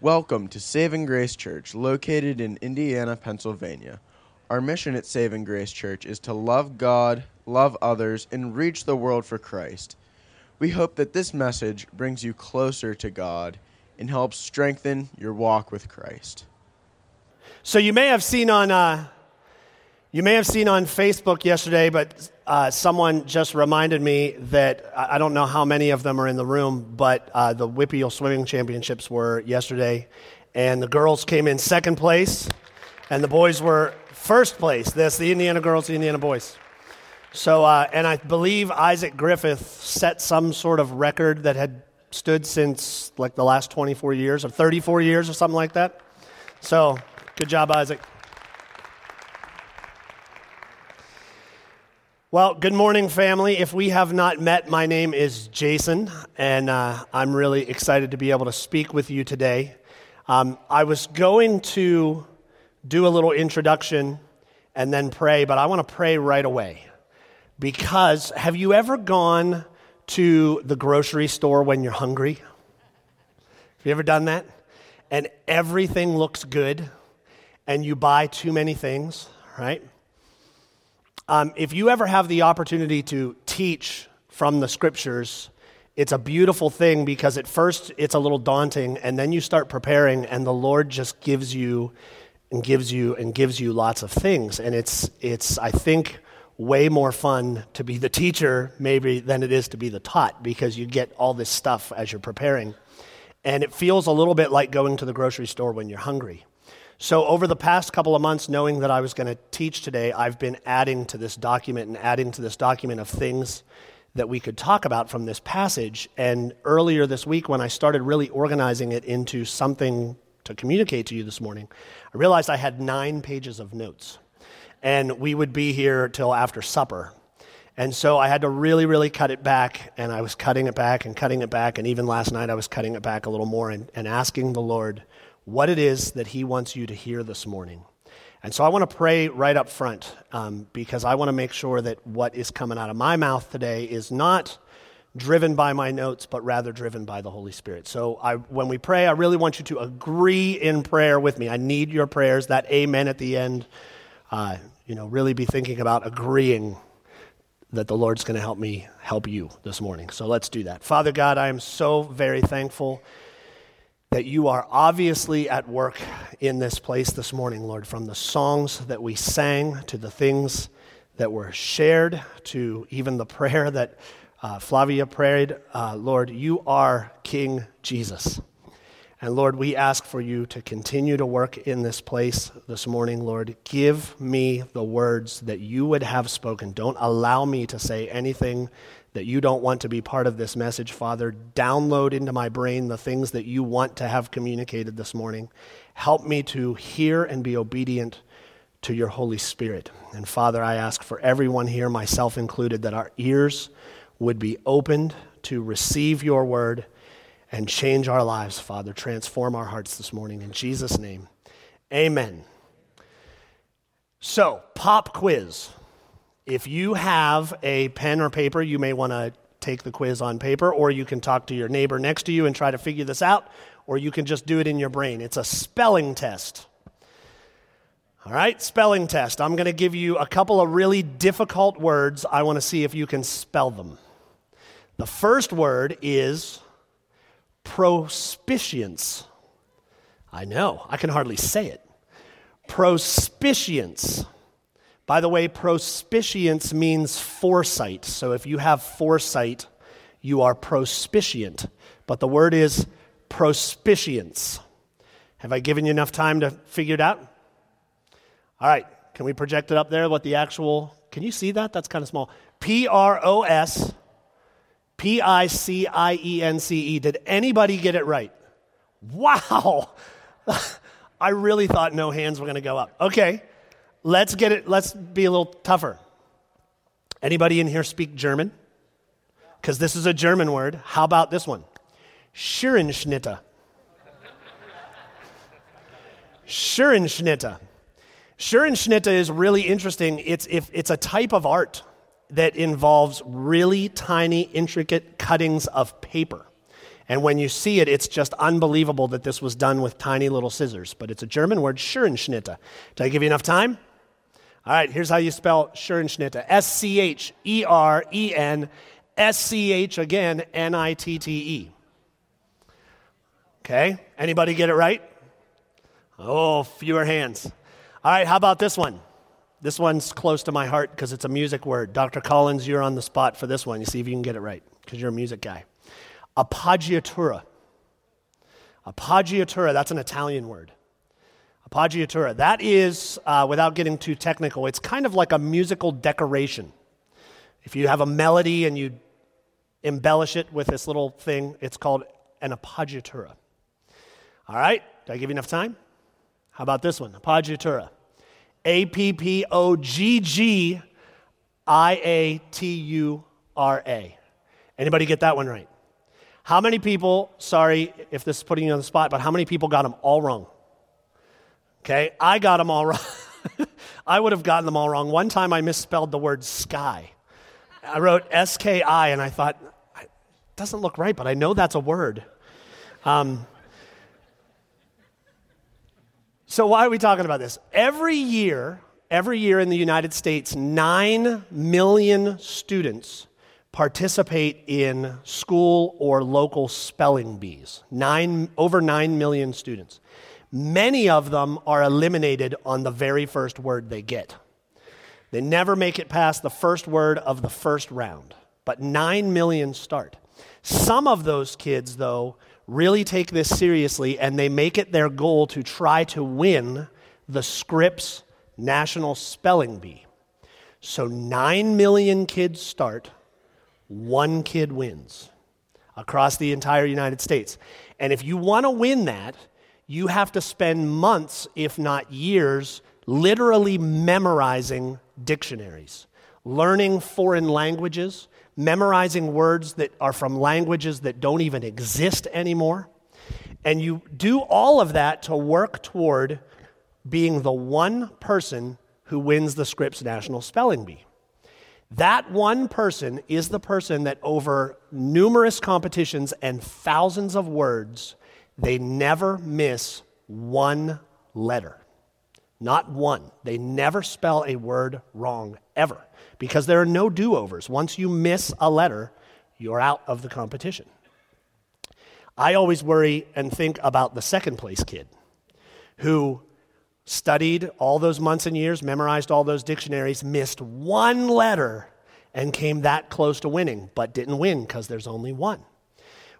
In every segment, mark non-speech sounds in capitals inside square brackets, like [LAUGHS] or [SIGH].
Welcome to Saving Grace Church, located in Indiana, Pennsylvania. Our mission at Saving Grace Church is to love God, love others, and reach the world for Christ. We hope that this message brings you closer to God and helps strengthen your walk with Christ. So you may have seen on uh, you may have seen on Facebook yesterday, but uh, someone just reminded me that I don't know how many of them are in the room, but uh, the WPIAL Swimming Championships were yesterday, and the girls came in second place, and the boys were first place. That's the Indiana girls, the Indiana boys. So, uh, and I believe Isaac Griffith set some sort of record that had stood since like the last 24 years or 34 years or something like that. So, good job, Isaac. Well, good morning, family. If we have not met, my name is Jason, and uh, I'm really excited to be able to speak with you today. Um, I was going to do a little introduction and then pray, but I want to pray right away. Because have you ever gone to the grocery store when you're hungry? Have you ever done that? And everything looks good, and you buy too many things, right? Um, if you ever have the opportunity to teach from the scriptures, it's a beautiful thing because at first it's a little daunting, and then you start preparing, and the Lord just gives you and gives you and gives you lots of things. And it's, it's I think, way more fun to be the teacher maybe than it is to be the taught because you get all this stuff as you're preparing. And it feels a little bit like going to the grocery store when you're hungry. So, over the past couple of months, knowing that I was going to teach today, I've been adding to this document and adding to this document of things that we could talk about from this passage. And earlier this week, when I started really organizing it into something to communicate to you this morning, I realized I had nine pages of notes. And we would be here till after supper. And so I had to really, really cut it back. And I was cutting it back and cutting it back. And even last night, I was cutting it back a little more and, and asking the Lord what it is that He wants you to hear this morning. And so I want to pray right up front um, because I want to make sure that what is coming out of my mouth today is not driven by my notes, but rather driven by the Holy Spirit. So I, when we pray, I really want you to agree in prayer with me. I need your prayers, that amen at the end. Uh, you know, really be thinking about agreeing that the Lord's going to help me help you this morning. So let's do that. Father God, I am so very thankful that you are obviously at work in this place this morning, Lord, from the songs that we sang to the things that were shared to even the prayer that uh, Flavia prayed. Uh, Lord, you are King Jesus. And Lord, we ask for you to continue to work in this place this morning, Lord. Give me the words that you would have spoken. Don't allow me to say anything that you don't want to be part of this message, Father. Download into my brain the things that you want to have communicated this morning. Help me to hear and be obedient to your Holy Spirit. And Father, I ask for everyone here, myself included, that our ears would be opened to receive your word and change our lives, Father. Transform our hearts this morning. In Jesus' name, amen. So, pop quiz. If you have a pen or paper, you may want to take the quiz on paper, or you can talk to your neighbor next to you and try to figure this out, or you can just do it in your brain. It's a spelling test. All right, spelling test. I'm going to give you a couple of really difficult words. I want to see if you can spell them. The first word is prospicience. I know, I can hardly say it. Prospicience. By the way, prospicience means foresight. So if you have foresight, you are prospicient. But the word is prospicience. Have I given you enough time to figure it out? All right, can we project it up there? What the actual, can you see that? That's kind of small. P R O S P I C I E N C E. Did anybody get it right? Wow. [LAUGHS] I really thought no hands were going to go up. Okay. Let's get it, let's be a little tougher. Anybody in here speak German? Because this is a German word. How about this one? Scherenschnitte. Scherenschnitte. Scherenschnitte is really interesting. It's, if, it's a type of art that involves really tiny, intricate cuttings of paper. And when you see it, it's just unbelievable that this was done with tiny little scissors. But it's a German word, Scherenschnitte. Did I give you enough time? All right, here's how you spell Scherenschnitte S C H E R E N S C H again, N I T T E. Okay, anybody get it right? Oh, fewer hands. All right, how about this one? This one's close to my heart because it's a music word. Dr. Collins, you're on the spot for this one. You see if you can get it right because you're a music guy. Appoggiatura. Appoggiatura, that's an Italian word. Appoggiatura. That is, uh, without getting too technical, it's kind of like a musical decoration. If you have a melody and you embellish it with this little thing, it's called an appoggiatura. All right, did I give you enough time? How about this one? Appoggiatura. A P P O G G I A T U R A. Anybody get that one right? How many people, sorry if this is putting you on the spot, but how many people got them all wrong? Okay, I got them all wrong. [LAUGHS] I would have gotten them all wrong. One time I misspelled the word sky. I wrote S K I, and I thought, it doesn't look right, but I know that's a word. Um, so, why are we talking about this? Every year, every year in the United States, 9 million students participate in school or local spelling bees. Nine, over 9 million students. Many of them are eliminated on the very first word they get. They never make it past the first word of the first round, but 9 million start. Some of those kids, though, really take this seriously and they make it their goal to try to win the Scripps National Spelling Bee. So 9 million kids start, one kid wins across the entire United States. And if you want to win that, you have to spend months, if not years, literally memorizing dictionaries, learning foreign languages, memorizing words that are from languages that don't even exist anymore. And you do all of that to work toward being the one person who wins the Scripps National Spelling Bee. That one person is the person that, over numerous competitions and thousands of words, they never miss one letter. Not one. They never spell a word wrong, ever, because there are no do overs. Once you miss a letter, you're out of the competition. I always worry and think about the second place kid who studied all those months and years, memorized all those dictionaries, missed one letter, and came that close to winning, but didn't win because there's only one.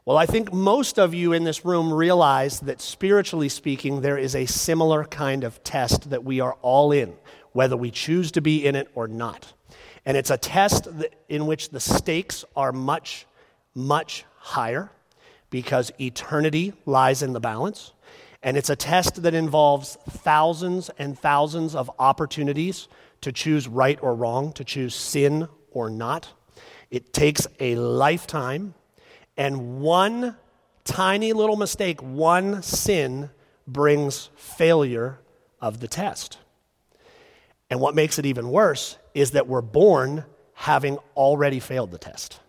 Well, I think most of you in this room realize that spiritually speaking, there is a similar kind of test that we are all in, whether we choose to be in it or not. And it's a test in which the stakes are much, much higher because eternity lies in the balance. And it's a test that involves thousands and thousands of opportunities to choose right or wrong, to choose sin or not. It takes a lifetime, and one tiny little mistake, one sin, brings failure of the test. And what makes it even worse is that we're born having already failed the test.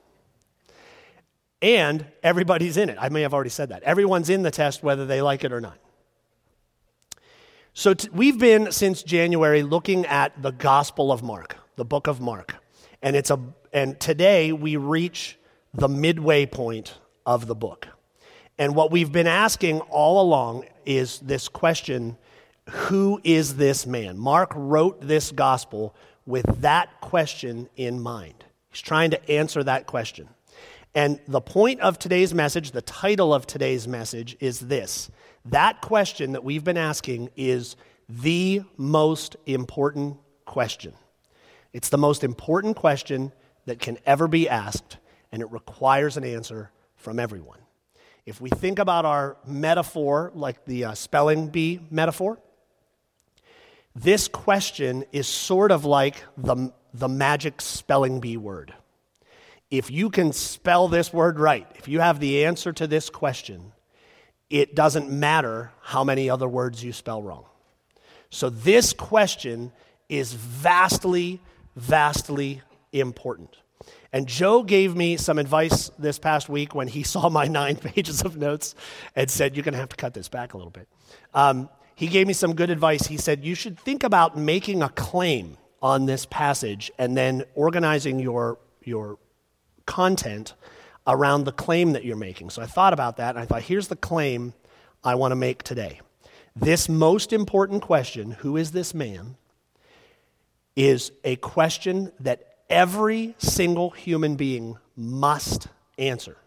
And everybody's in it. I may have already said that. Everyone's in the test whether they like it or not. So t- we've been since January looking at the Gospel of Mark, the book of Mark. And it's a and today we reach the midway point of the book. And what we've been asking all along is this question, who is this man? Mark wrote this gospel with that question in mind. He's trying to answer that question. And the point of today's message, the title of today's message is this that question that we've been asking is the most important question. It's the most important question that can ever be asked, and it requires an answer from everyone. If we think about our metaphor, like the uh, spelling bee metaphor, this question is sort of like the, the magic spelling bee word. If you can spell this word right, if you have the answer to this question, it doesn't matter how many other words you spell wrong. So, this question is vastly, vastly important. And Joe gave me some advice this past week when he [LAUGHS] saw my nine [LAUGHS] pages of notes and said, You're going to have to cut this back a little bit. Um, he gave me some good advice. He said, You should think about making a claim on this passage and then organizing your, your content around the claim that you're making. So I thought about that and I thought, Here's the claim I want to make today. This most important question, who is this man, is a question that every single human being must answer.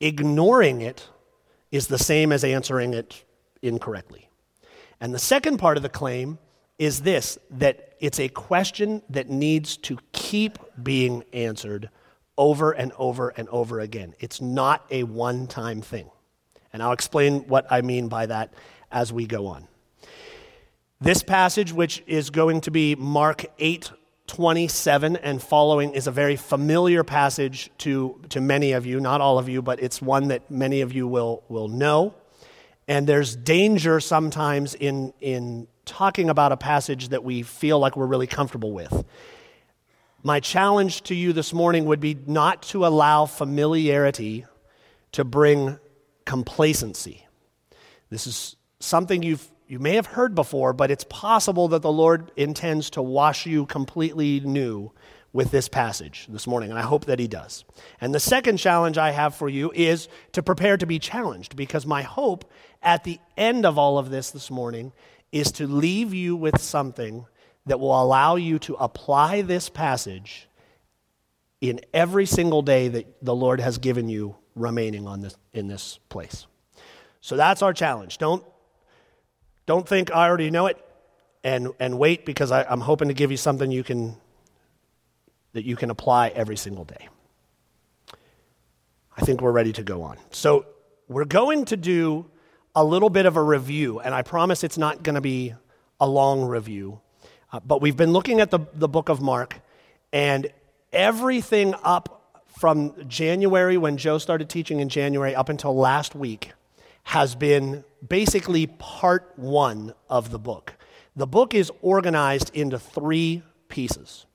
Ignoring it is the same as answering it incorrectly. And the second part of the claim is this that it's a question that needs to keep being answered over and over and over again. It's not a one time thing. And I'll explain what I mean by that as we go on. This passage, which is going to be Mark 8 27 and following is a very familiar passage to, to many of you, not all of you, but it's one that many of you will, will know. And there's danger sometimes in, in talking about a passage that we feel like we're really comfortable with. My challenge to you this morning would be not to allow familiarity to bring complacency. This is something you've you may have heard before, but it's possible that the Lord intends to wash you completely new with this passage this morning, and I hope that He does. And the second challenge I have for you is to prepare to be challenged, because my hope at the end of all of this this morning is to leave you with something that will allow you to apply this passage in every single day that the Lord has given you remaining on this, in this place. So that's our challenge. Don't don't think I already know it and, and wait because I, I'm hoping to give you something you can, that you can apply every single day. I think we're ready to go on. So we're going to do a little bit of a review, and I promise it's not going to be a long review. Uh, but we've been looking at the, the book of Mark, and everything up from January, when Joe started teaching in January, up until last week, has been basically part one of the book. The book is organized into three pieces.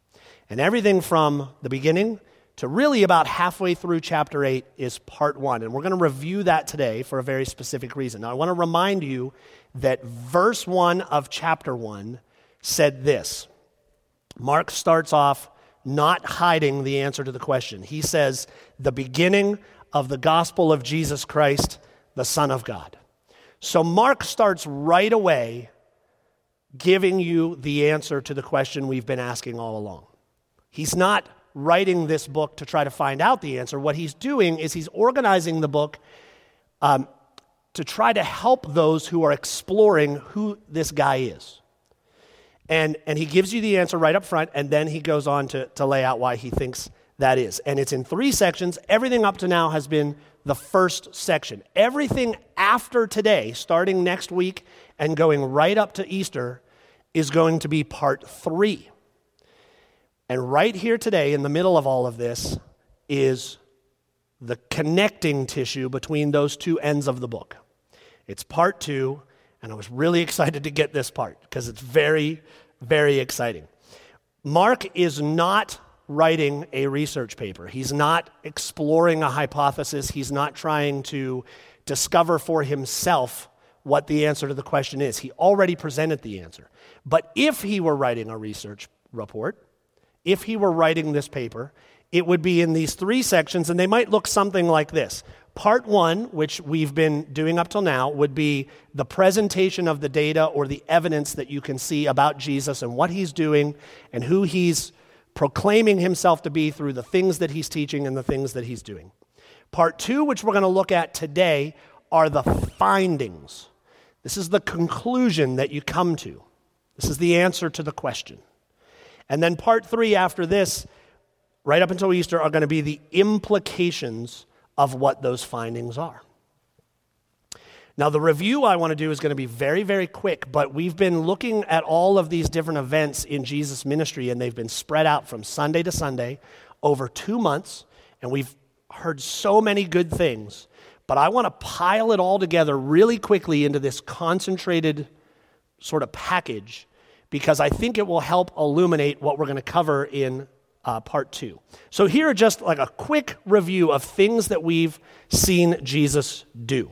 And everything from the beginning to really about halfway through chapter 8 is part one. And we're going to review that today for a very specific reason. Now, I want to remind you that verse 1 of chapter 1 said this Mark starts off not hiding the answer to the question. He says, The beginning of the gospel of Jesus Christ, the Son of God. So Mark starts right away giving you the answer to the question we've been asking all along. He's not writing this book to try to find out the answer. What he's doing is he's organizing the book um, to try to help those who are exploring who this guy is. And, and he gives you the answer right up front, and then he goes on to, to lay out why he thinks that is. And it's in three sections. Everything up to now has been the first section. Everything after today, starting next week and going right up to Easter, is going to be part three. And right here today, in the middle of all of this, is the connecting tissue between those two ends of the book. It's part two, and I was really [LAUGHS] excited to get this part because it's very, very exciting. Mark is not writing a research paper. He's not exploring a hypothesis. He's not trying to discover for himself what the answer to the question is. He already presented the answer. But if he were writing a research report, if he were writing this paper, it would be in these three sections, and they might look something like this. Part one, which we've been doing up till now, would be the presentation of the data or the evidence that you can see about Jesus and what he's doing and who he's proclaiming himself to be through the things that he's teaching and the things that he's doing. Part two, which we're going to look at today, are the findings. This is the conclusion that you come to. This is the answer to the question. And then part three, after this, right up until Easter, are going to be the implications of what those findings are. Now, the review I want to do is going to be very, very quick, but we've been looking at all of these different events in Jesus' ministry, and they've been spread out from Sunday to Sunday over two months, and we've heard so many good things. But I want to pile it all together really quickly into this concentrated sort of package because I think it will help illuminate what we're going to cover in uh, part two. So, here are just like a quick review of things that we've seen Jesus do.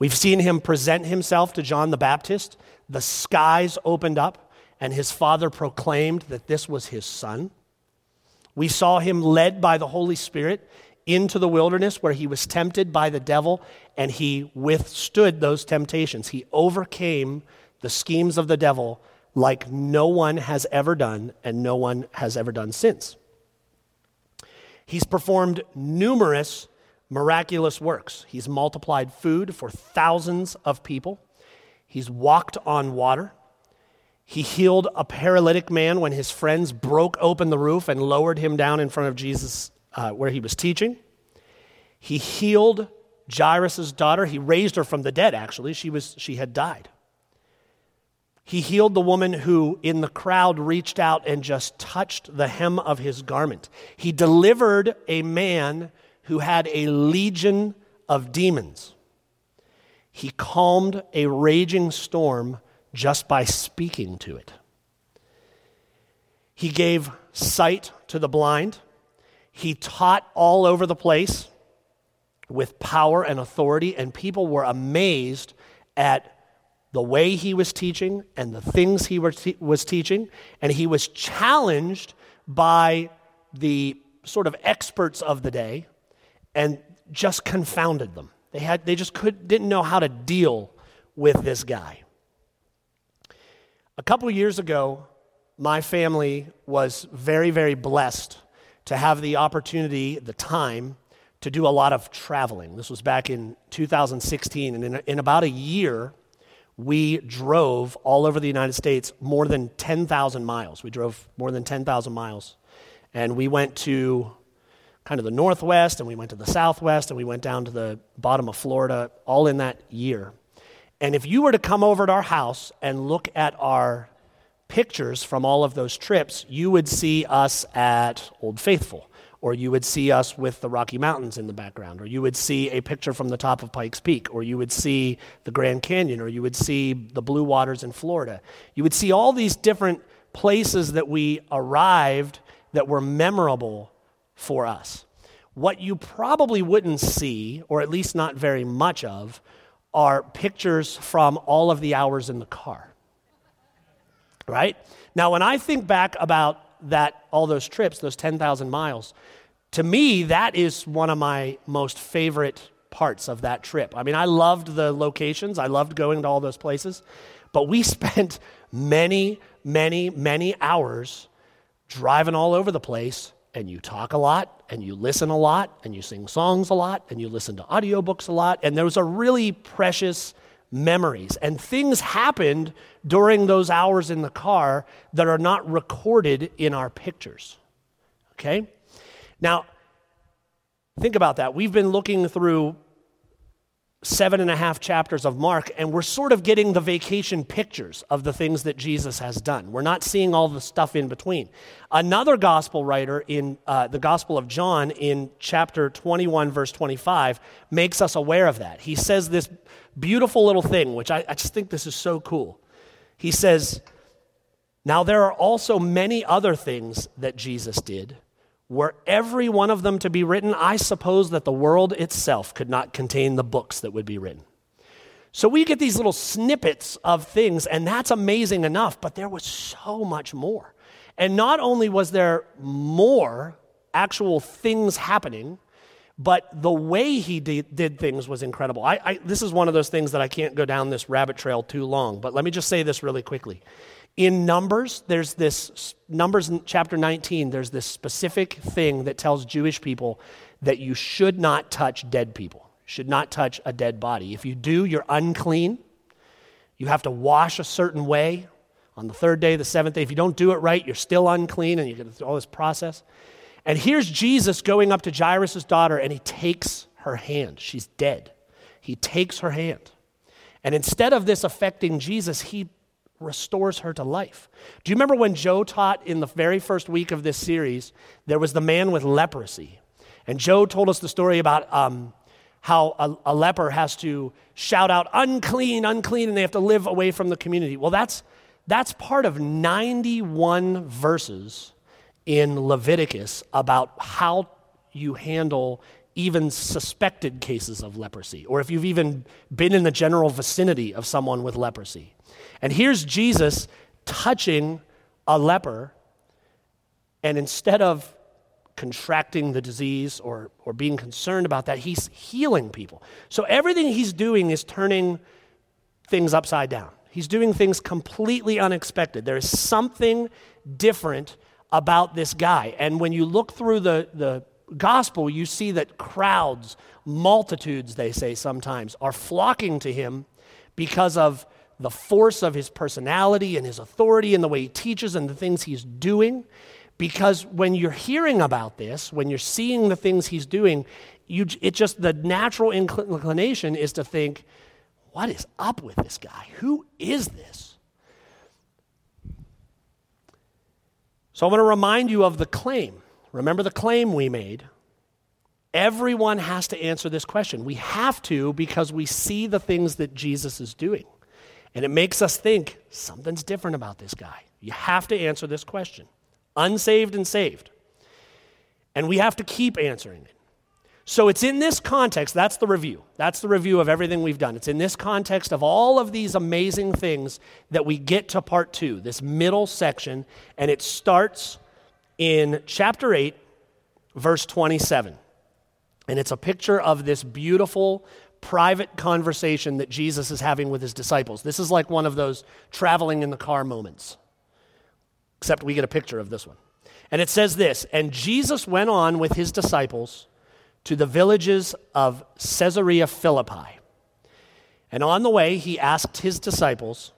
We've seen him present himself to John the Baptist, the skies opened up, and his father proclaimed that this was his son. We saw him led by the Holy Spirit into the wilderness where he was tempted by the devil and he withstood those temptations. He overcame the schemes of the devil like no one has ever done and no one has ever done since. He's performed numerous miraculous works. He's multiplied food for thousands of people. He's walked on water. He healed a paralytic man when his friends broke open the roof and lowered him down in front of Jesus uh, where he was teaching. He healed Jairus' daughter. He raised her from the dead, actually. She, was, she had died. He healed the woman who, in the crowd, reached out and just touched the hem of his garment. He delivered a man who had a legion of demons. He calmed a raging storm just by speaking to it. He gave sight to the blind. He taught all over the place with power and authority, and people were amazed at the way he was teaching and the things he was teaching, and he was challenged by the sort of experts of the day and just confounded them. They, had, they just could, didn't know how to deal with this guy. A couple years ago, my family was very, very blessed to have the opportunity, the time, to do a lot of traveling. This was back in 2016, and in, in about a year, we drove all over the United States more than 10,000 miles. We drove more than 10,000 miles. And we went to kind of the northwest, and we went to the southwest, and we went down to the bottom of Florida, all in that year. And if you were to come over to our house and look at our pictures from all of those trips, you would see us at Old Faithful or you would see us with the Rocky Mountains in the background, or you would see a picture from the top of Pikes Peak, or you would see the Grand Canyon, or you would see the Blue Waters in Florida. You would see all these different places that we arrived that were memorable for us. What you probably wouldn't see, or at least not very much of, are pictures from all of the hours in the car. Right? Now, when I think back about that all those trips, those 10,000 miles, to me, that is one of my most favorite parts of that trip. I mean, I loved the locations, I loved going to all those places, but we [LAUGHS] spent many, many, many hours driving all over the place. And you talk a lot, and you listen a lot, and you sing songs a lot, and you listen to audiobooks a lot. And those are really precious memories. And things happened during those hours in the car that are not recorded in our pictures. Okay? Now, think about that. We've been looking through seven and a half chapters of Mark, and we're sort of getting the vacation pictures of the things that Jesus has done. We're not seeing all the stuff in between. Another gospel writer in uh, the Gospel of John, in chapter 21, verse 25, makes us aware of that. He says this beautiful little thing, which I, I just think this is so cool. He says, Now there are also many other things that Jesus did were every one of them to be written, I suppose that the world itself could not contain the books that would be written. So we get these little snippets of things, and that's amazing enough, but there was so much more. And not only was there more actual things happening, but the way he did, did things was incredible. I, I, this is one of those things that I can't go down this rabbit trail too long, but let me just say this really quickly. In Numbers, there's this, Numbers chapter 19, there's this specific thing that tells Jewish people that you should not touch dead people, should not touch a dead body. If you do, you're unclean. You have to wash a certain way on the third day, the seventh day. If you don't do it right, you're still unclean, and you get through all this process. And here's Jesus going up to Jairus' daughter, and he takes her hand. She's dead. He takes her hand. And instead of this affecting Jesus, he restores her to life. Do you remember when Joe taught in the very first week of this series? There was the man with leprosy. And Joe told us the story about um, how a, a leper has to shout out, unclean, unclean, and they have to live away from the community. Well, that's, that's part of 91 verses in Leviticus about how you handle even suspected cases of leprosy, or if you've even been in the general vicinity of someone with leprosy. And here's Jesus touching a leper, and instead of contracting the disease or, or being concerned about that, he's healing people. So everything he's doing is turning things upside down. He's doing things completely unexpected. There is something different about this guy. And when you look through the, the gospel, you see that crowds, multitudes, they say sometimes, are flocking to him because of the force of his personality and his authority and the way he teaches and the things he's doing. Because when you're hearing about this, when you're seeing the things he's doing, you, it just the natural inclination is to think, what is up with this guy? Who is this? So I want to remind you of the claim. Remember the claim we made? Everyone has to answer this question. We have to because we see the things that Jesus is doing. And it makes us think something's different about this guy. You have to answer this question unsaved and saved. And we have to keep answering it. So it's in this context, that's the review. That's the review of everything we've done. It's in this context of all of these amazing things that we get to part two, this middle section, and it starts in chapter 8, verse 27. And it's a picture of this beautiful private conversation that Jesus is having with his disciples. This is like one of those traveling in the car moments, except we get a picture of this one. And it says this And Jesus went on with his disciples to the villages of Caesarea Philippi. And on the way, he asked his disciples,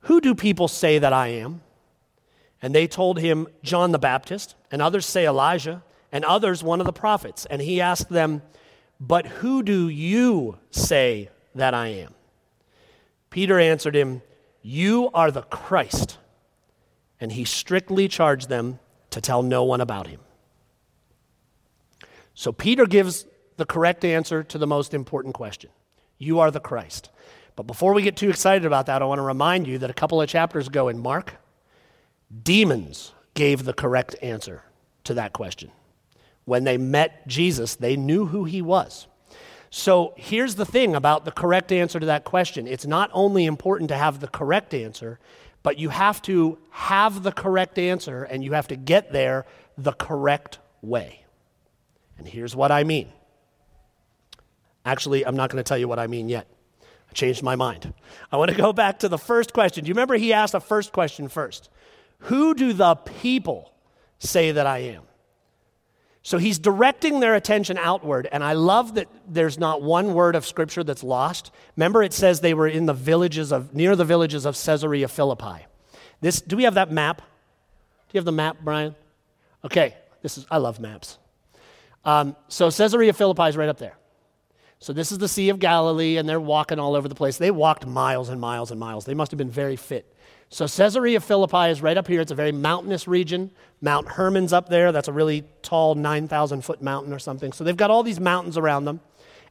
Who do people say that I am? And they told him, John the Baptist, and others say Elijah, and others one of the prophets. And he asked them, But who do you say that I am? Peter answered him, You are the Christ. And he strictly charged them to tell no one about him. So Peter gives the correct answer to the most important question You are the Christ. But before we get too excited about that, I want to remind you that a couple of chapters ago in Mark, demons gave the correct answer to that question. When they met Jesus, they knew who he was. So here's the thing about the correct answer to that question it's not only important to have the correct answer, but you have to have the correct answer and you have to get there the correct way. And here's what I mean. Actually, I'm not going to tell you what I mean yet. I changed my mind. I want to go back to the first question. Do you remember he asked the first question first? Who do the people say that I am? So he's directing their attention outward, and I love that there's not one word of scripture that's lost. Remember, it says they were in the villages of near the villages of Caesarea Philippi. This, do we have that map? Do you have the map, Brian? Okay, this is I love maps. Um, so Caesarea Philippi is right up there. So this is the Sea of Galilee, and they're walking all over the place. They walked miles and miles and miles. They must have been very fit. So Caesarea Philippi is right up here. It's a very mountainous region. Mount Hermon's up there. That's a really tall 9,000 foot mountain or something. So they've got all these mountains around them,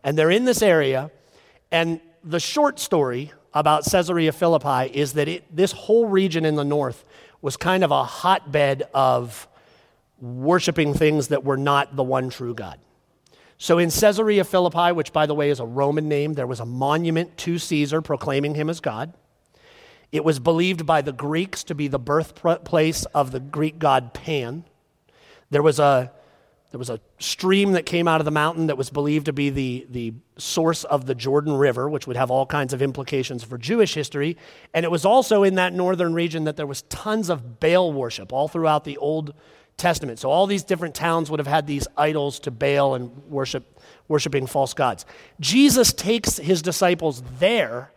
and they're in this area. And the short story about Caesarea Philippi is that it, this whole region in the north was kind of a hotbed of worshiping things that were not the one true God. So in Caesarea Philippi, which by the way is a Roman name, there was a monument to Caesar proclaiming him as God. It was believed by the Greeks to be the birthplace of the Greek god Pan. There was a there was a stream that came out of the mountain that was believed to be the, the source of the Jordan River, which would have all kinds of implications for Jewish history. And it was also in that northern region that there was tons of Baal worship all throughout the Old Testament. So all these different towns would have had these idols to Baal and worship, worshiping false gods. Jesus takes his disciples there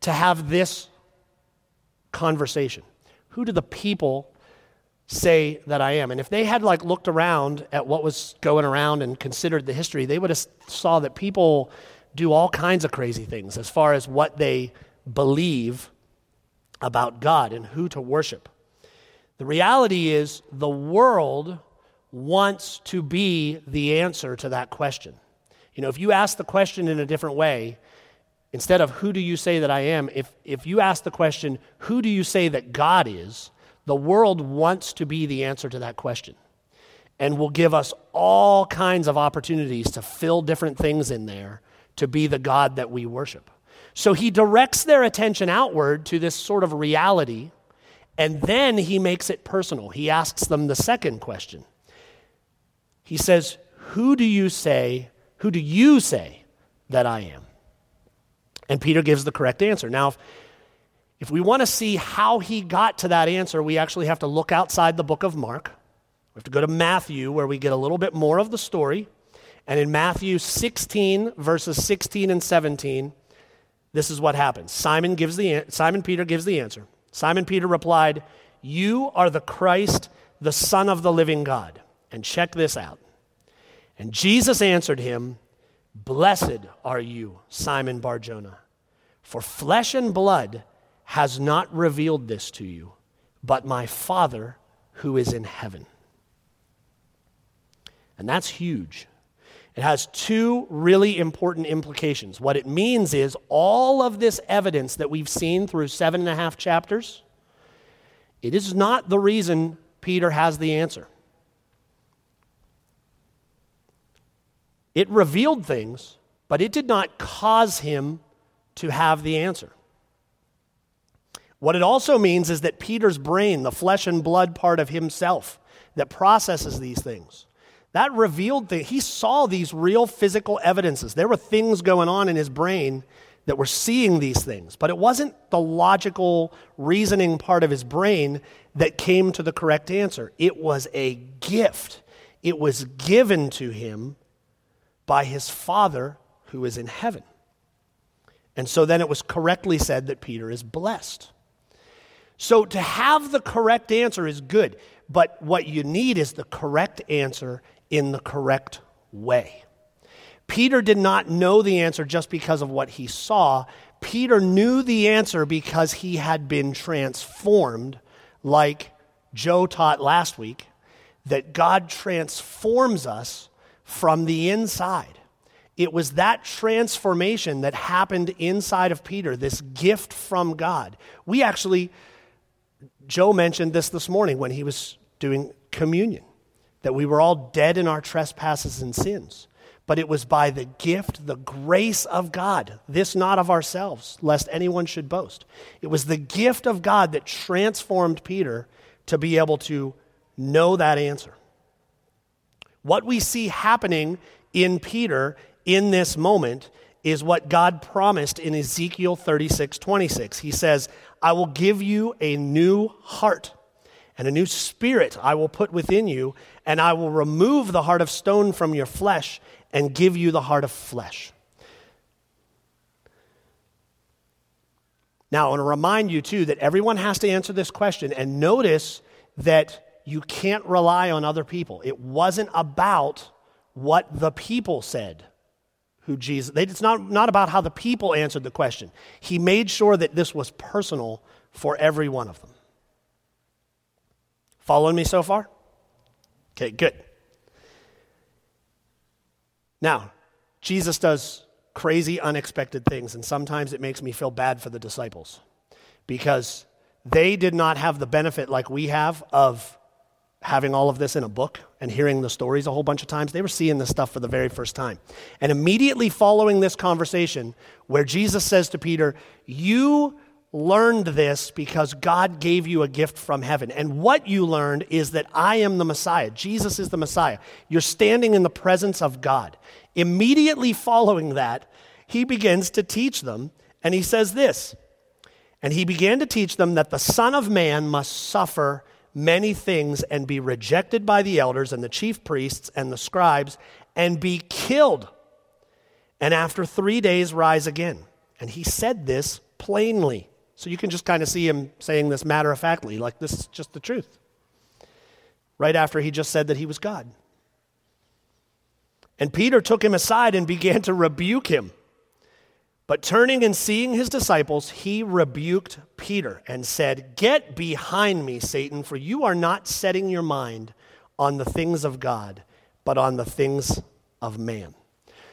to have this conversation. Who do the people say that I am? And if they had like looked around at what was going around and considered the history, they would have saw that people do all kinds of crazy things as far as what they believe about God and who to worship. The reality is, the world wants to be the answer to that question. You know, if you ask the question in a different way, instead of who do you say that I am, if, if you ask the question, who do you say that God is, The world wants to be the answer to that question and will give us all kinds of opportunities to fill different things in there to be the God that we worship. So he directs their attention outward to this sort of reality, and then he makes it personal. He asks them the second question. He says, Who do you say, who do you say that I am? And Peter gives the correct answer. Now, if we want to see how he got to that answer, we actually have to look outside the book of Mark. We have to go to Matthew, where we get a little bit more of the story. And in Matthew 16, verses 16 and 17, this is what happens. Simon, gives the, Simon Peter gives the answer. Simon Peter replied, You are the Christ, the Son of the living God. And check this out. And Jesus answered him, Blessed are you, Simon Barjona, for flesh and blood has not revealed this to you, but my Father who is in heaven. And that's huge. It has two really important implications. What it means is all of this evidence that we've seen through seven and a half chapters, it is not the reason Peter has the answer. It revealed things, but it did not cause him to have the answer. What it also means is that Peter's brain, the flesh and blood part of himself that processes these things, that revealed that he saw these real physical evidences. There were things going on in his brain that were seeing these things, but it wasn't the logical reasoning part of his brain that came to the correct answer. It was a gift. It was given to him by his Father who is in heaven. And so then it was correctly said that Peter is blessed. So to have the correct answer is good, but what you need is the correct answer in the correct way. Peter did not know the answer just because of what he saw. Peter knew the answer because he had been transformed, like Joe taught last week, that God transforms us from the inside. It was that transformation that happened inside of Peter, this gift from God. We actually, Joe mentioned this this morning when he was doing communion, that we were all dead in our trespasses and sins. But it was by the gift, the grace of God, this not of ourselves, lest anyone should boast. It was the gift of God that transformed Peter to be able to know that answer. What we see happening in Peter in this moment is what God promised in Ezekiel 36 26. He says, I will give you a new heart and a new spirit I will put within you, and I will remove the heart of stone from your flesh and give you the heart of flesh. Now, I want to remind you, too, that everyone has to answer this question, and notice that you can't rely on other people. It wasn't about what the people said who Jesus it's not, not about how the people answered the question. He made sure that this was personal for every one of them. Following me so far? Okay, good. Now, Jesus does crazy, unexpected things, and sometimes it makes me feel bad for the disciples because they did not have the benefit like we have of having all of this in a book and hearing the stories a whole bunch of times. They were seeing this stuff for the very first time. And immediately following this conversation, where Jesus says to Peter, You learned this because God gave you a gift from heaven. And what you learned is that I am the Messiah. Jesus is the Messiah. You're standing in the presence of God. Immediately following that, he begins to teach them, and he says this. And he began to teach them that the Son of Man must suffer many things and be rejected by the elders and the chief priests and the scribes and be killed, and after three days rise again. And he said this plainly. So you can just kind of see him saying this matter of factly, like this is just the truth. Right after he just said that he was God. And Peter took him aside and began to rebuke him. But turning and seeing his disciples, he rebuked Peter and said, Get behind me, Satan, for you are not setting your mind on the things of God, but on the things of man.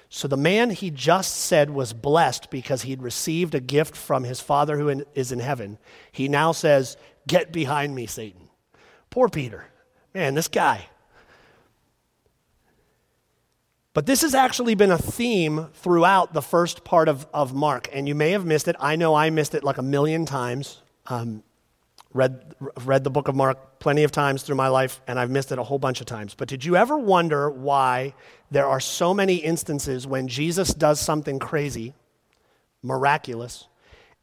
So the man he just said was blessed because he'd received a gift from his Father who is in heaven. He now says, Get behind me, Satan. Poor Peter. Man, this guy. But this has actually been a theme throughout the first part of, of Mark, and you may have missed it. I know I missed it like a million times. Um, read, read the book of Mark plenty of times through my life, and I've missed it a whole bunch of times. But did you ever wonder why there are so many instances when Jesus does something crazy, miraculous,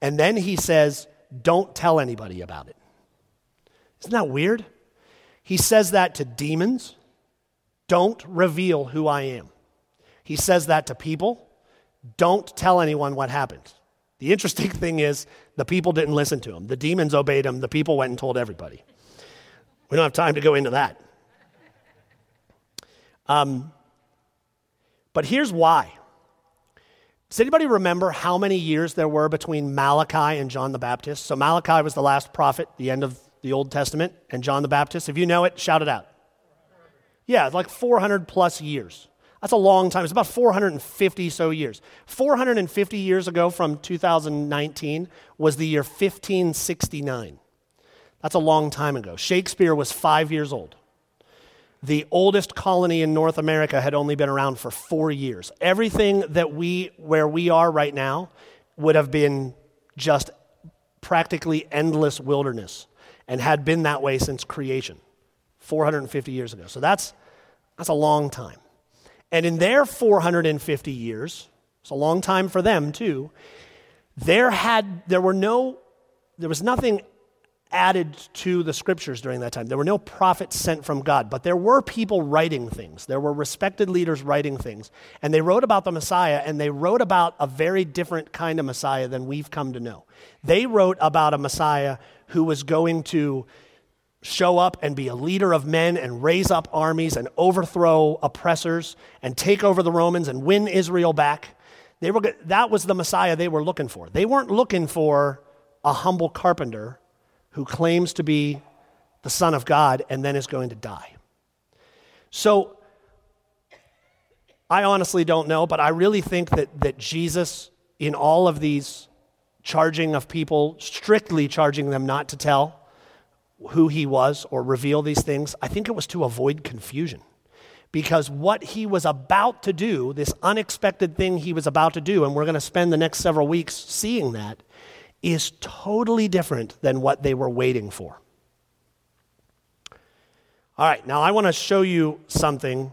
and then he says, Don't tell anybody about it? Isn't that weird? He says that to demons. Don't reveal who I am. He says that to people. Don't tell anyone what happened. The interesting thing is, the people didn't listen to him. The demons obeyed him. The people went and told everybody. We don't have time to go into that. Um, but here's why. Does anybody remember how many years there were between Malachi and John the Baptist? So, Malachi was the last prophet, the end of the Old Testament, and John the Baptist. If you know it, shout it out. Yeah, like 400 plus years. That's a long time. It's about 450 so years. 450 years ago from 2019 was the year 1569. That's a long time ago. Shakespeare was five years old. The oldest colony in North America had only been around for four years. Everything that we, where we are right now, would have been just practically endless wilderness and had been that way since creation 450 years ago. So that's, that's a long time. And in their 450 years, it's a long time for them too, there had there were no there was nothing added to the scriptures during that time. There were no prophets sent from God, but there were people writing things. There were respected leaders writing things. And they wrote about the Messiah, and they wrote about a very different kind of Messiah than we've come to know. They wrote about a Messiah who was going to show up and be a leader of men and raise up armies and overthrow oppressors and take over the Romans and win Israel back. They were, that was the Messiah they were looking for. They weren't looking for a humble carpenter who claims to be the Son of God and then is going to die. So, I honestly don't know, but I really think that, that Jesus, in all of these charging of people, strictly charging them not to tell, who he was or reveal these things, I think it was to avoid confusion. Because what he was about to do, this unexpected thing he was about to do, and we're going to spend the next several weeks seeing that, is totally different than what they were waiting for. All right, now I want to show you something.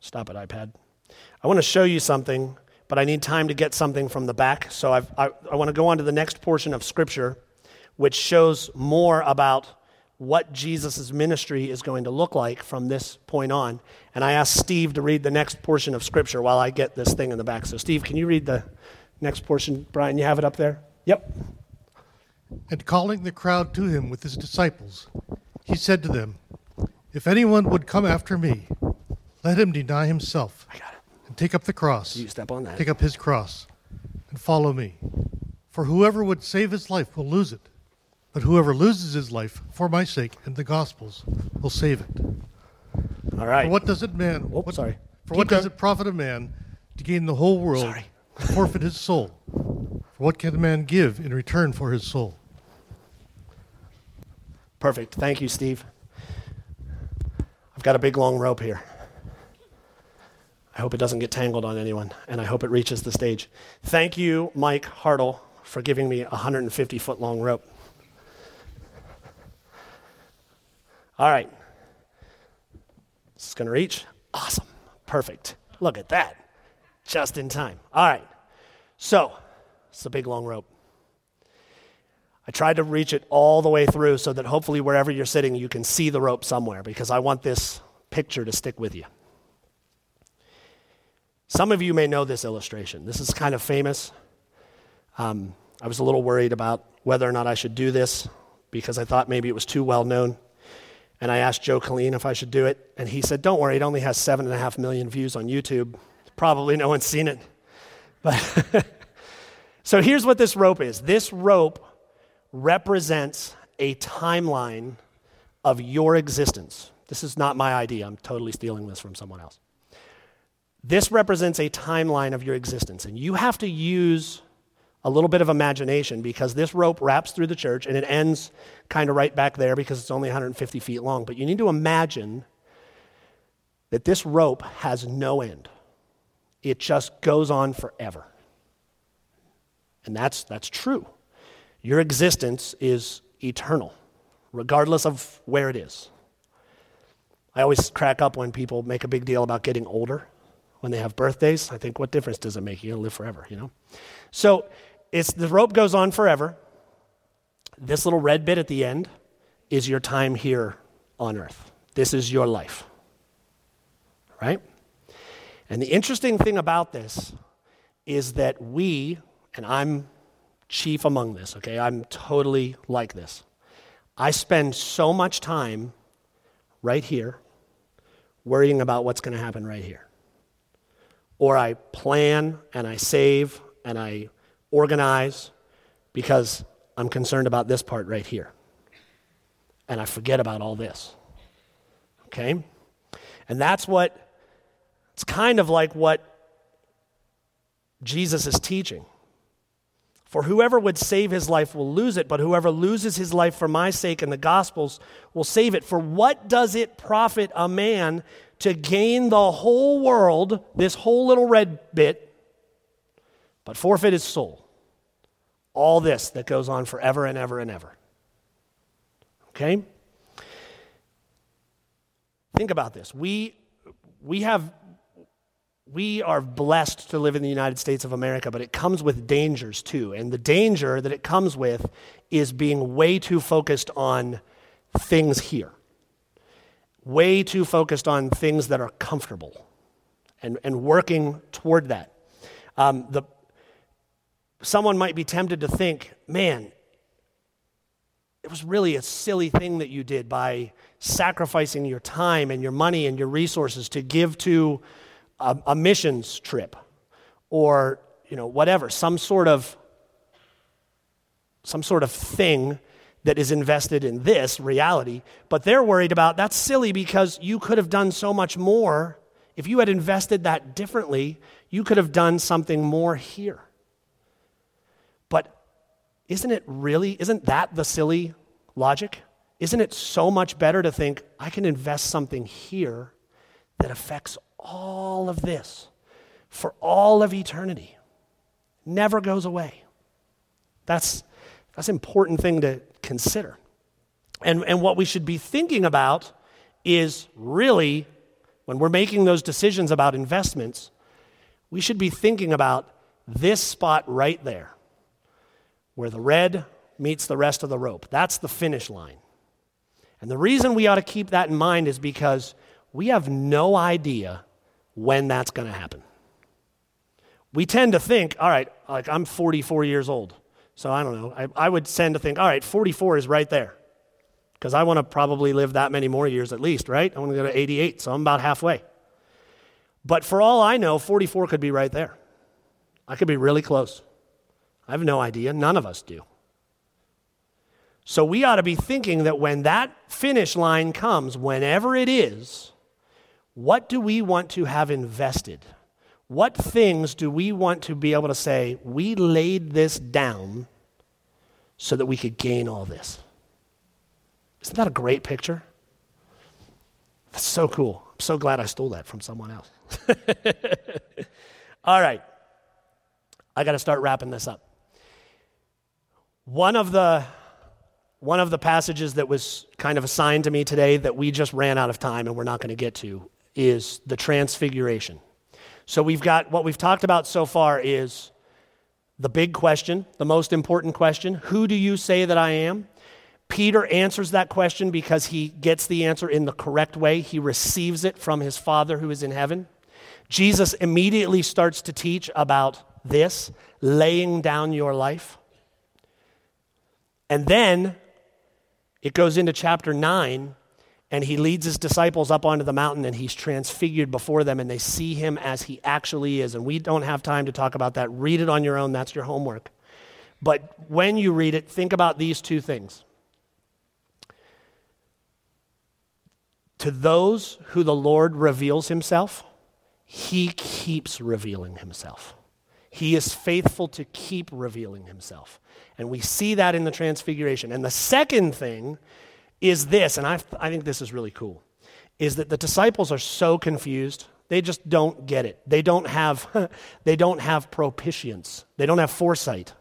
Stop it, iPad. I want to show you something, but I need time to get something from the back. So I've, i I want to go on to the next portion of Scripture which shows more about what Jesus' ministry is going to look like from this point on. And I asked Steve to read the next portion of Scripture while I get this thing in the back. So, Steve, can you read the next portion? Brian, you have it up there? Yep. And calling the crowd to him with his disciples, he said to them, If anyone would come after me, let him deny himself. And take up the cross. You step on that. Take up his cross and follow me. For whoever would save his life will lose it but whoever loses his life for my sake and the gospel's will save it. All right. For what does it man? Oh, sorry. For Keep what going. does it profit a man to gain the whole world sorry. and forfeit his soul? For what can a man give in return for his soul? Perfect. Thank you, Steve. I've got a big long rope here. I hope it doesn't get tangled on anyone, and I hope it reaches the stage. Thank you, Mike Hartle, for giving me a 150 foot long rope. All right. This is going to reach. Awesome. Perfect. Look at that. Just in time. All right. So, it's a big long rope. I tried to reach it all the way through so that hopefully wherever you're sitting, you can see the rope somewhere because I want this picture to stick with you. Some of you may know this illustration. This is kind of famous. Um, I was a little worried about whether or not I should do this because I thought maybe it was too well known. And I asked Joe Colleen if I should do it, and he said, Don't worry, it only has seven and a half million views on YouTube. Probably no one's seen it. [LAUGHS] But so here's what this rope is this rope represents a timeline of your existence. This is not my idea, I'm totally stealing this from someone else. this represents a timeline of your existence. And you have to use a little bit of imagination because this rope wraps through the church and it ends kind of right back there because it's only 150 feet long. But you need to imagine that this rope has no end, it just goes on forever. And that's, that's true. Your existence is eternal, regardless of where it is. I always crack up when people make a big deal about getting older when they have birthdays. I think, what difference does it make? You're going to live forever, you know? So it's, the rope goes on forever. This little red bit at the end is your time here on earth. This is your life. Right? And the interesting thing about this is that we, and I'm chief among this, okay? I'm totally like this. I spend so much time right here worrying about what's going to happen right here. Or I plan and I save and I organize because I'm concerned about this part right here. And I forget about all this. Okay? And that's what, it's kind of like what Jesus is teaching. For whoever would save his life will lose it, but whoever loses his life for my sake and the gospel's will save it. For what does it profit a man to gain the whole world, this whole little red bit, but forfeit his soul. All this that goes on forever and ever and ever. Okay? Think about this. We, we have we are blessed to live in the United States of America, but it comes with dangers too. And the danger that it comes with is being way too focused on things here, way too focused on things that are comfortable and, and working toward that. Um, the, someone might be tempted to think, man, it was really a silly thing that you did by sacrificing your time and your money and your resources to give to a, a missions trip or you know whatever some sort of some sort of thing that is invested in this reality, but they're worried about that's silly because you could have done so much more. If you had invested that differently, you could have done something more here. But isn't it really, isn't that the silly logic? Isn't it so much better to think, I can invest something here that affects all of this for all of eternity? Never goes away. That's, that's an important thing to consider. And, and what we should be thinking about is really, when we're making those decisions about investments, we should be thinking about this spot right there where the red meets the rest of the rope. That's the finish line. And the reason we ought to keep that in mind is because we have no idea when that's going to happen. We tend to think, all right, like I'm 44 years old. So I don't know. I, I would tend to think, all right, 44 is right there. Because I want to probably live that many more years at least, right? I want to go to 88, so I'm about halfway. But for all I know, 44 could be right there. I could be really close. I have no idea. None of us do. So we ought to be thinking that when that finish line comes, whenever it is, what do we want to have invested? What things do we want to be able to say, we laid this down so that we could gain all this? Isn't that a great picture? That's so cool. I'm so glad I stole that from someone else. [LAUGHS] all right. I got to start wrapping this up. One of the one of the passages that was kind of assigned to me today that we just ran out of time and we're not going to get to is the transfiguration. So we've got what we've talked about so far is the big question, the most important question, who do you say that I am? Peter answers that question because he gets the answer in the correct way. He receives it from his Father who is in heaven. Jesus immediately starts to teach about this, laying down your life. And then it goes into chapter 9, and he leads his disciples up onto the mountain, and he's transfigured before them, and they see him as he actually is. And we don't have time to talk about that. Read it on your own, that's your homework. But when you read it, think about these two things. To those who the Lord reveals himself, he keeps revealing himself. He is faithful to keep revealing himself. And we see that in the transfiguration. And the second thing is this, and I, I think this is really cool, is that the disciples are so confused. They just don't get it. They don't have, [LAUGHS] they don't have propitience. They don't have foresight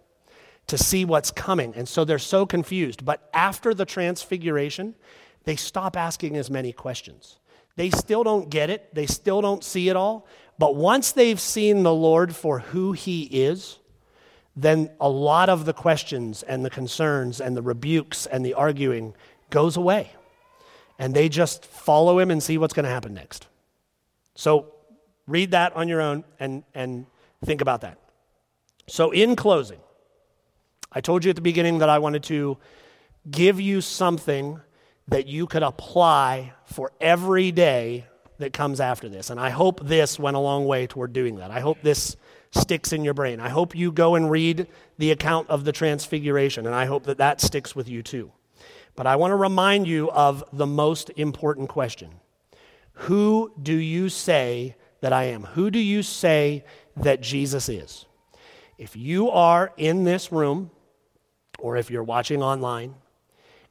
to see what's coming. And so they're so confused. But after the transfiguration, they stop asking as many questions. They still don't get it, they still don't see it all. But once they've seen the Lord for who he is, then a lot of the questions and the concerns and the rebukes and the arguing goes away. And they just follow him and see what's going to happen next. So read that on your own and, and think about that. So, in closing, I told you at the beginning that I wanted to give you something that you could apply for every day that comes after this. And I hope this went a long way toward doing that. I hope this sticks in your brain. I hope you go and read the account of the transfiguration, and I hope that that sticks with you too. But I want to remind you of the most important question Who do you say that I am? Who do you say that Jesus is? If you are in this room, or if you're watching online,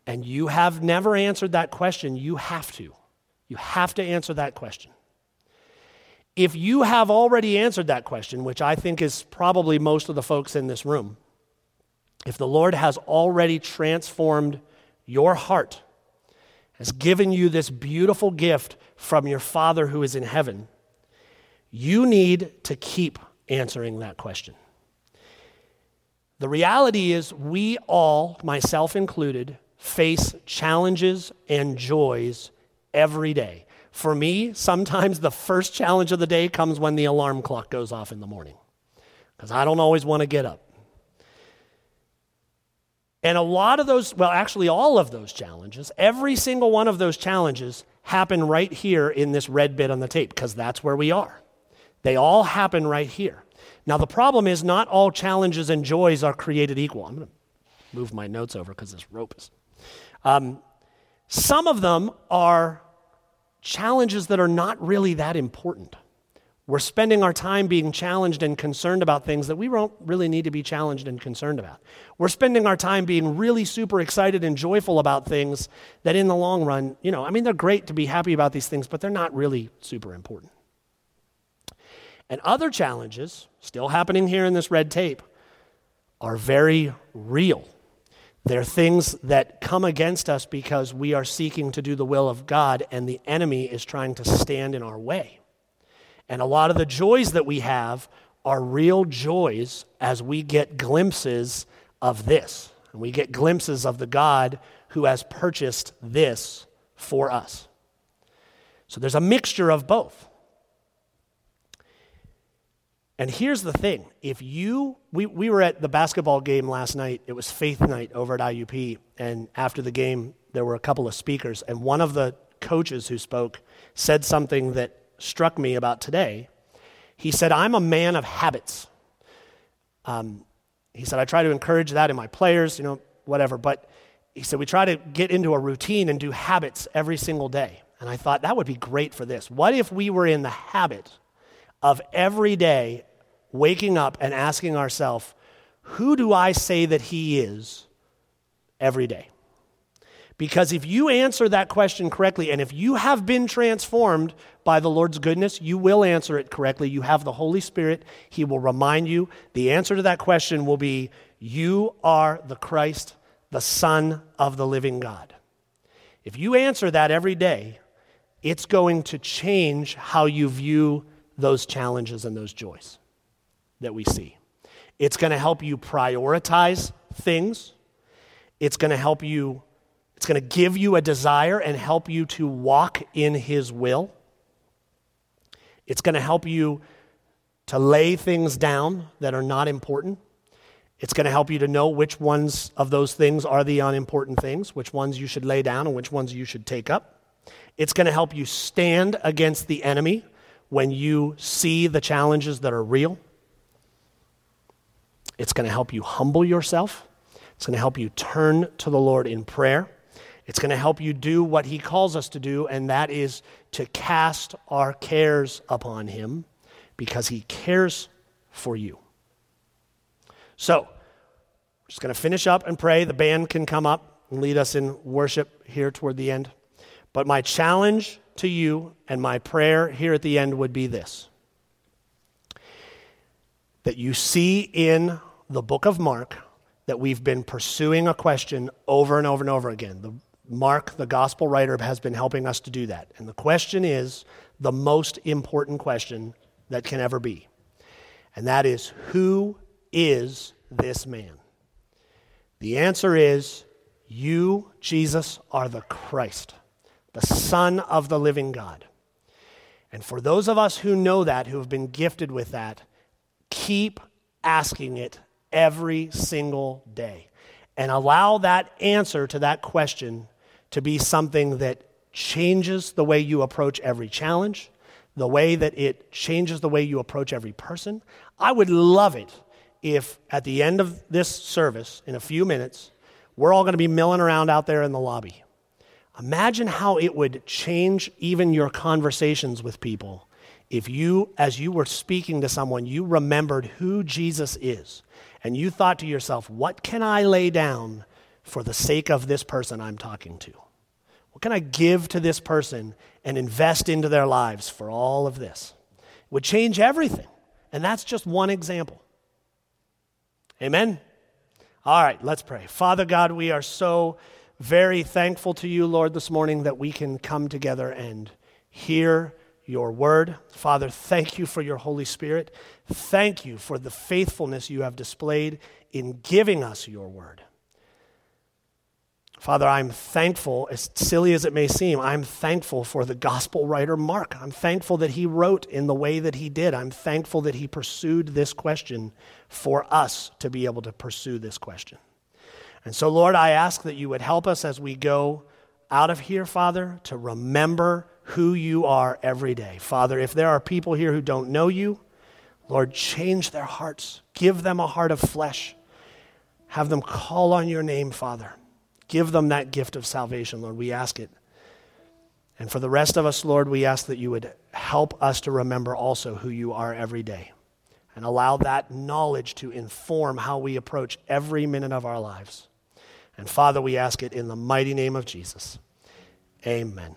and you have never answered that question, you have to. You have to answer that question. If you have already answered that question, which I think is probably most of the folks in this room, if the Lord has already transformed your heart, has given you this beautiful gift from your Father who is in heaven, you need to keep answering that question. The reality is, we all, myself included, face challenges and joys every day. For me, sometimes the first challenge of the day comes when the alarm clock goes off in the morning because I don't always want to get up. And a lot of those, well, actually, all of those challenges, every single one of those challenges happen right here in this red bit on the tape because that's where we are. They all happen right here. Now, the problem is not all challenges and joys are created equal. I'm going to move my notes over because this rope is um, some of them are challenges that are not really that important. We're spending our time being challenged and concerned about things that we don't really need to be challenged and concerned about. We're spending our time being really super excited and joyful about things that, in the long run, you know, I mean, they're great to be happy about these things, but they're not really super important. And other challenges, still happening here in this red tape, are very real. They're things that come against us because we are seeking to do the will of God and the enemy is trying to stand in our way. And a lot of the joys that we have are real joys as we get glimpses of this. And we get glimpses of the God who has purchased this for us. So there's a mixture of both. And here's the thing if you, we, we were at the basketball game last night, it was faith night over at IUP. And after the game, there were a couple of speakers. And one of the coaches who spoke said something that struck me about today. He said, I'm a man of habits. Um, he said, I try to encourage that in my players, you know, whatever. But he said, we try to get into a routine and do habits every single day. And I thought that would be great for this. What if we were in the habit of every day waking up and asking ourselves, who do I say that he is every day? Because if you answer that question correctly, and if you have been transformed by the Lord's goodness, you will answer it correctly. You have the Holy Spirit. He will remind you. The answer to that question will be You are the Christ, the Son of the living God. If you answer that every day, it's going to change how you view those challenges and those joys that we see. It's going to help you prioritize things. It's going to help you, it's going to give you a desire and help you to walk in His will. It's going to help you to lay things down that are not important. It's going to help you to know which ones of those things are the unimportant things, which ones you should lay down and which ones you should take up. It's going to help you stand against the enemy when you see the challenges that are real. It's going to help you humble yourself. It's going to help you turn to the Lord in prayer. It's going to help you do what He calls us to do, and that is to cast our cares upon Him because He cares for you. So, we're just going to finish up and pray. The band can come up and lead us in worship here toward the end. But my challenge to you and my prayer here at the end would be this that you see in the book of Mark that we've been pursuing a question over and over and over again. The, Mark, the gospel writer, has been helping us to do that. And the question is the most important question that can ever be. And that is who is this man? The answer is you, Jesus, are the Christ, the Son of the living God. And for those of us who know that, who have been gifted with that, Keep asking it every single day. And allow that answer to that question to be something that changes the way you approach every challenge, the way that it changes the way you approach every person. I would love it if at the end of this service, in a few minutes, we're all going to be milling around out there in the lobby. Imagine how it would change even your conversations with people if you, as you were speaking to someone, you remembered who Jesus is, and you thought to yourself, what can I lay down for the sake of this person I'm talking to? What can I give to this person and invest into their lives for all of this? It would change everything. And that's just one example. Amen? All right, let's pray. Father God, we are so very thankful to you, Lord, this morning that we can come together and hear your word. Father, thank you for your Holy Spirit. Thank you for the faithfulness you have displayed in giving us your word. Father, I'm thankful, as silly as it may seem, I'm thankful for the gospel writer Mark. I'm thankful that he wrote in the way that he did. I'm thankful that he pursued this question for us to be able to pursue this question. And so, Lord, I ask that you would help us as we go out of here, Father, to remember who you are every day. Father, if there are people here who don't know you, Lord, change their hearts. Give them a heart of flesh. Have them call on your name, Father. Give them that gift of salvation, Lord. We ask it. And for the rest of us, Lord, we ask that you would help us to remember also who you are every day and allow that knowledge to inform how we approach every minute of our lives. And Father, we ask it in the mighty name of Jesus. Amen.